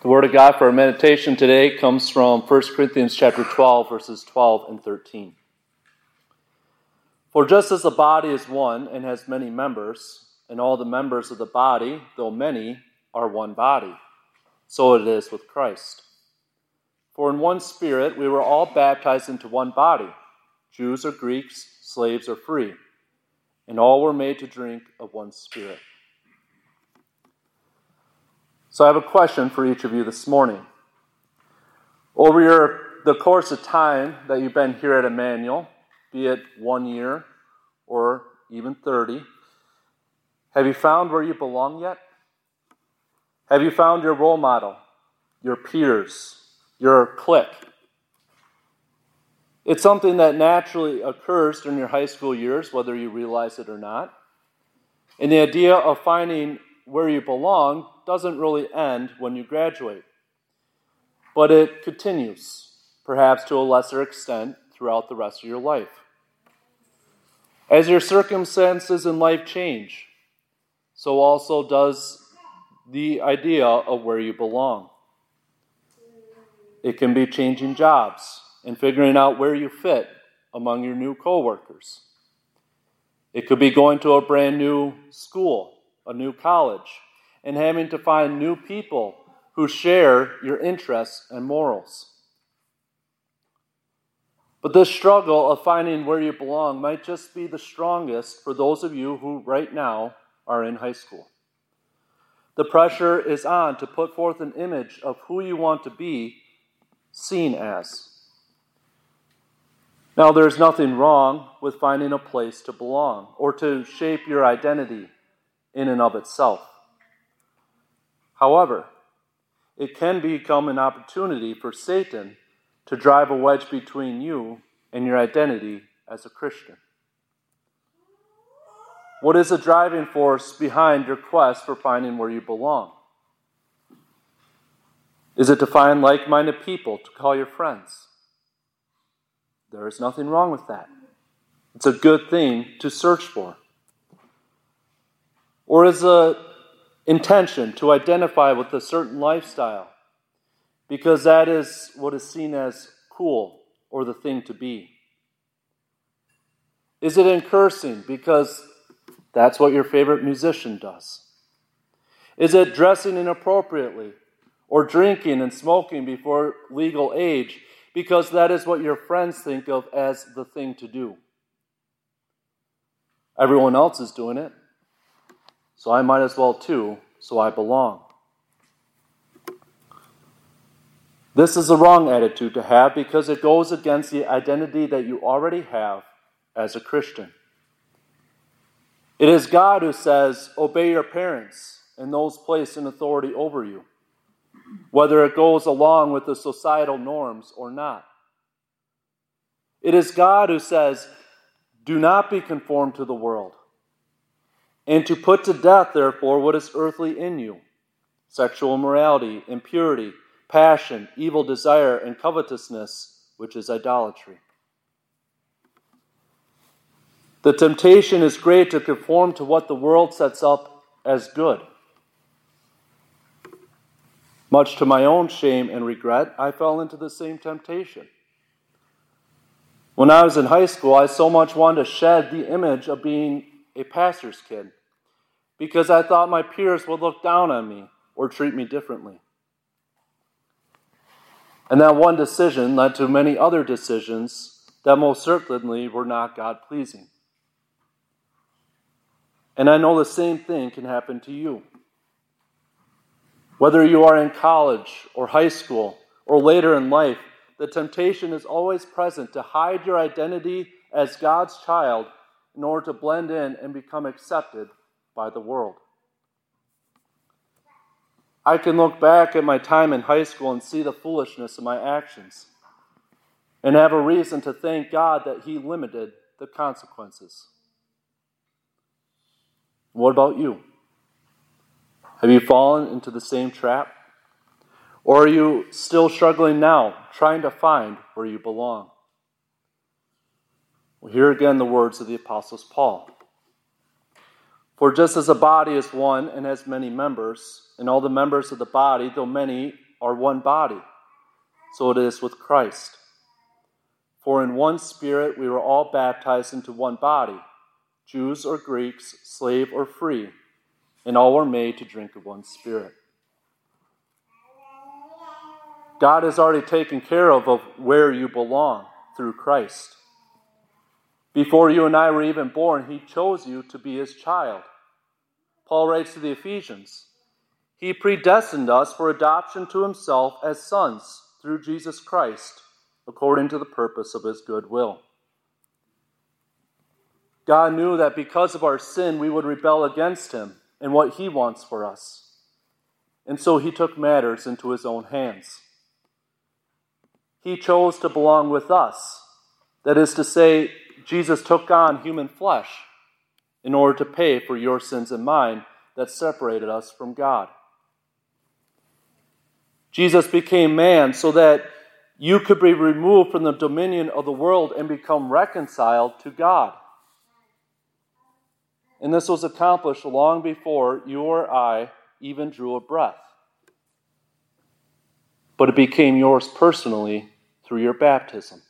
The word of God for our meditation today comes from 1 Corinthians chapter 12 verses 12 and 13. For just as the body is one and has many members, and all the members of the body, though many, are one body, so it is with Christ. For in one spirit we were all baptized into one body, Jews or Greeks, slaves or free, and all were made to drink of one spirit. So I have a question for each of you this morning. Over your, the course of time that you've been here at Emmanuel, be it one year or even 30, have you found where you belong yet? Have you found your role model, your peers, your clique? It's something that naturally occurs during your high school years, whether you realize it or not. And the idea of finding where you belong doesn't really end when you graduate, but it continues, perhaps to a lesser extent, throughout the rest of your life. As your circumstances in life change, so also does the idea of where you belong. It can be changing jobs and figuring out where you fit among your new coworkers. It could be going to a brand new school a new college, and having to find new people who share your interests and morals. But this struggle of finding where you belong might just be the strongest for those of you who right now are in high school. The pressure is on to put forth an image of who you want to be seen as. Now, there's nothing wrong with finding a place to belong or to shape your identity in and of itself. However, it can become an opportunity for Satan to drive a wedge between you and your identity as a Christian. What is the driving force behind your quest for finding where you belong? Is it to find like minded people to call your friends? There is nothing wrong with that. It's a good thing to search for or as a intention to identify with a certain lifestyle because that is what is seen as cool or the thing to be? Is it in cursing because that's what your favorite musician does? Is it dressing inappropriately or drinking and smoking before legal age because that is what your friends think of as the thing to do? Everyone else is doing it so I might as well too, so I belong. This is the wrong attitude to have because it goes against the identity that you already have as a Christian. It is God who says, Obey your parents and those placed in authority over you, whether it goes along with the societal norms or not. It is God who says, Do not be conformed to the world, and to put to death, therefore, what is earthly in you sexual immorality, impurity, passion, evil desire, and covetousness, which is idolatry. The temptation is great to conform to what the world sets up as good. Much to my own shame and regret, I fell into the same temptation. When I was in high school, I so much wanted to shed the image of being a pastor's kid because I thought my peers would look down on me or treat me differently. And that one decision led to many other decisions that most certainly were not God pleasing. And I know the same thing can happen to you. Whether you are in college or high school or later in life, the temptation is always present to hide your identity as God's child in order to blend in and become accepted by the world. I can look back at my time in high school and see the foolishness of my actions and have a reason to thank God that He limited the consequences. What about you? Have you fallen into the same trap? Or are you still struggling now, trying to find where you belong? Well, hear again the words of the Apostle Paul. For just as a body is one and has many members, and all the members of the body, though many, are one body. So it is with Christ. For in one Spirit we were all baptized into one body Jews or Greeks, slave or free, and all were made to drink of one Spirit. God has already taken care of, of where you belong through Christ. Before you and I were even born, He chose you to be His child. Paul writes to the Ephesians He predestined us for adoption to Himself as sons through Jesus Christ, according to the purpose of His good will. God knew that because of our sin, we would rebel against Him and what He wants for us. And so He took matters into His own hands. He chose to belong with us. That is to say, Jesus took on human flesh in order to pay for your sins and mine that separated us from God. Jesus became man so that you could be removed from the dominion of the world and become reconciled to God. And this was accomplished long before you or I even drew a breath but it became yours personally through your baptism.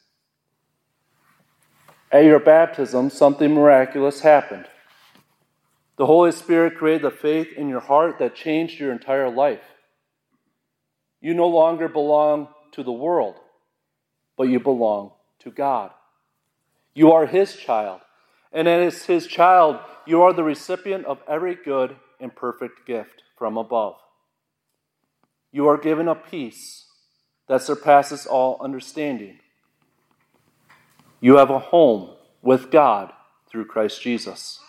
At your baptism, something miraculous happened. The Holy Spirit created the faith in your heart that changed your entire life. You no longer belong to the world, but you belong to God. You are His child, and as His child, you are the recipient of every good and perfect gift from above. You are given a peace that surpasses all understanding. You have a home with God through Christ Jesus.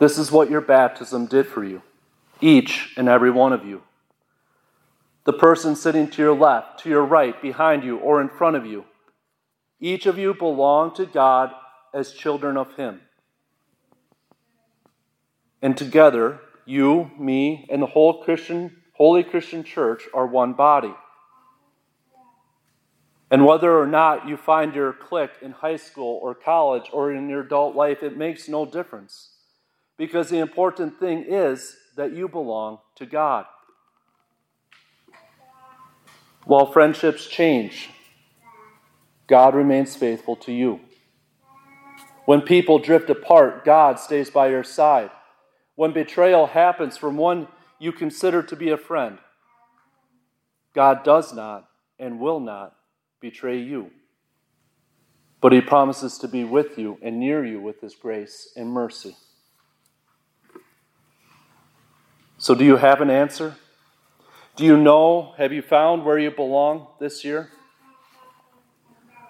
This is what your baptism did for you, each and every one of you. The person sitting to your left, to your right, behind you, or in front of you. Each of you belong to God as children of Him. And together, you, me, and the whole Christian, holy Christian church are one body. And whether or not you find your clique in high school or college or in your adult life, it makes no difference. Because the important thing is that you belong to God. While friendships change, God remains faithful to you. When people drift apart, God stays by your side. When betrayal happens from one you consider to be a friend, God does not and will not betray you. But He promises to be with you and near you with His grace and mercy. So, do you have an answer? Do you know, have you found where you belong this year?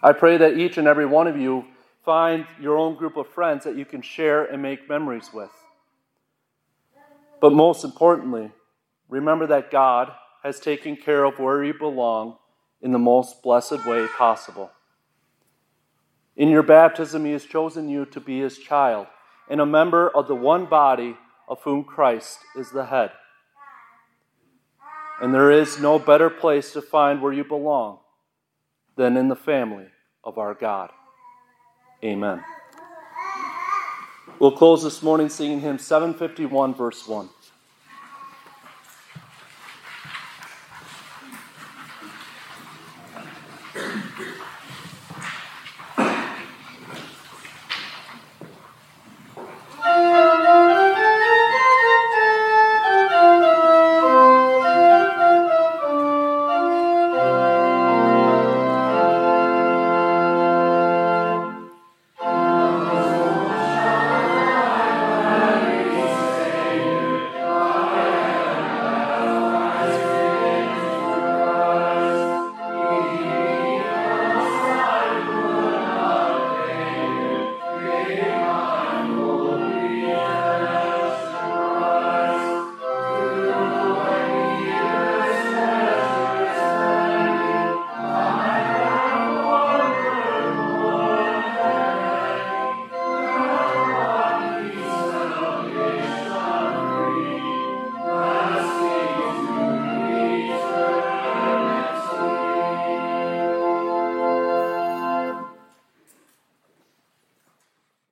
I pray that each and every one of you find your own group of friends that you can share and make memories with. But most importantly, remember that God has taken care of where you belong in the most blessed way possible. In your baptism, He has chosen you to be His child and a member of the one body of whom Christ is the head. And there is no better place to find where you belong than in the family of our God. Amen. We'll close this morning singing hymn 751, verse 1.